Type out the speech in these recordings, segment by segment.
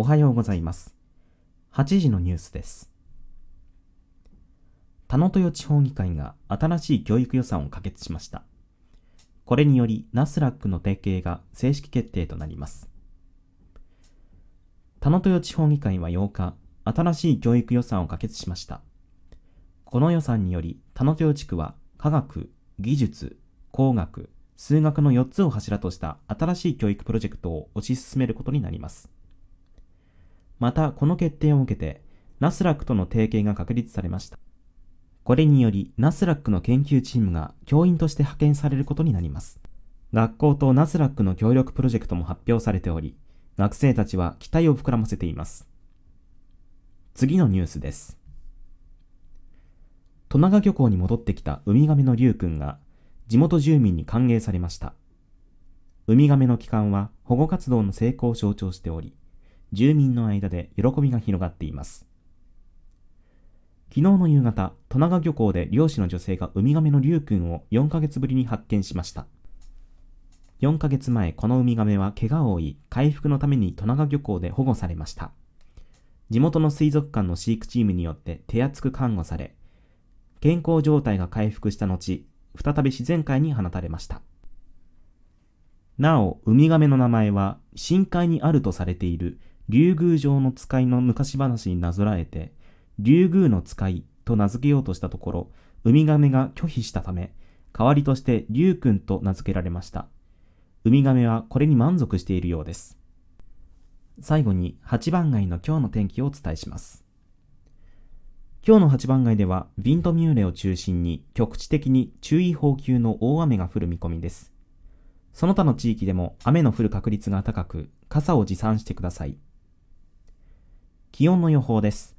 おはようございます。8時のニュースです。田野豊地方議会が新しい教育予算を可決しました。これにより、ナスラックの提携が正式決定となります。田野豊地方議会は8日、新しい教育予算を可決しました。この予算により、田野豊地区は科学、技術、工学、数学の4つを柱とした新しい教育プロジェクトを推し進めることになります。また、この決定を受けて、ナスラックとの提携が確立されました。これにより、ナスラックの研究チームが教員として派遣されることになります。学校とナスラックの協力プロジェクトも発表されており、学生たちは期待を膨らませています。次のニュースです。戸長漁港に戻ってきたウミガメのリュウ君が地元住民に歓迎されました。ウミガメの帰還は保護活動の成功を象徴しており、住民の間で喜びが広がっています。昨日の夕方、戸長漁港で漁師の女性がウミガメのリュウ君を4ヶ月ぶりに発見しました。4ヶ月前、このウミガメは怪我を負い、回復のために戸長漁港で保護されました。地元の水族館の飼育チームによって手厚く看護され、健康状態が回復した後、再び自然界に放たれました。なお、ウミガメの名前は深海にあるとされている竜宮城の使いの昔話になぞらえて、竜宮の使いと名付けようとしたところ、ウミガメが拒否したため、代わりとして竜君と名付けられました。ウミガメはこれに満足しているようです。最後に8番街の今日の天気をお伝えします。今日の8番街では、ヴィントミューレを中心に局地的に注意報級の大雨が降る見込みです。その他の地域でも雨の降る確率が高く、傘を持参してください。気温の予報です。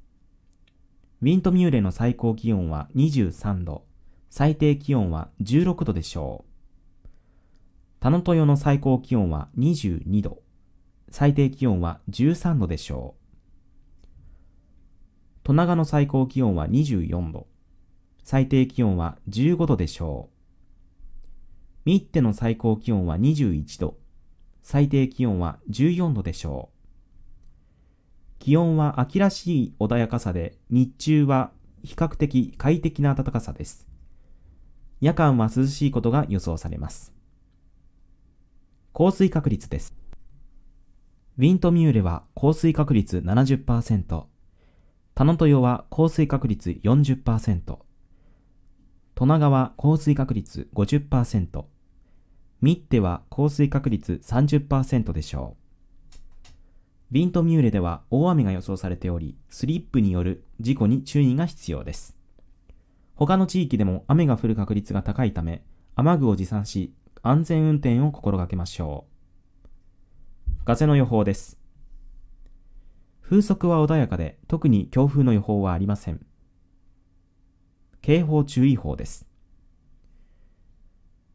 ウィントミューレの最高気温は23度、最低気温は16度でしょう。田野豊の最高気温は22度、最低気温は13度でしょう。戸長の最高気温は24度、最低気温は15度でしょう。ミッテの最高気温は21度、最低気温は14度でしょう。気温は秋らしい穏やかさで、日中は比較的快適な暖かさです。夜間は涼しいことが予想されます。降水確率です。ウィントミューレは降水確率70%、田野豊は降水確率40%、戸長は降水確率50%、ミッテは降水確率30%でしょう。ビントミューレでは大雨が予想されており、スリップによる事故に注意が必要です。他の地域でも雨が降る確率が高いため、雨具を持参し、安全運転を心がけましょう。風の予報です。風速は穏やかで、特に強風の予報はありません。警報注意報です。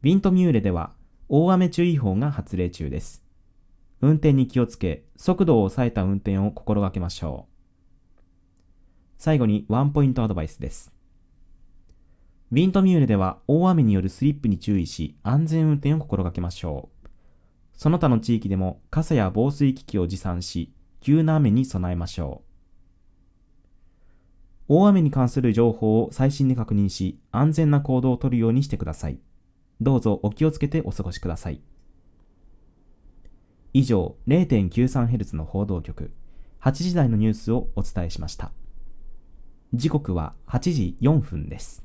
ビントミューレでは大雨注意報が発令中です。運転に気をつけ、速度を抑えた運転を心がけましょう。最後にワンポイントアドバイスです。ウィントミューレでは大雨によるスリップに注意し、安全運転を心がけましょう。その他の地域でも傘や防水機器を持参し、急な雨に備えましょう。大雨に関する情報を最新で確認し、安全な行動をとるようにしてください。どうぞお気をつけてお過ごしください。以上、0.93Hz の報道局、8時台のニュースをお伝えしました。時刻は8時4分です。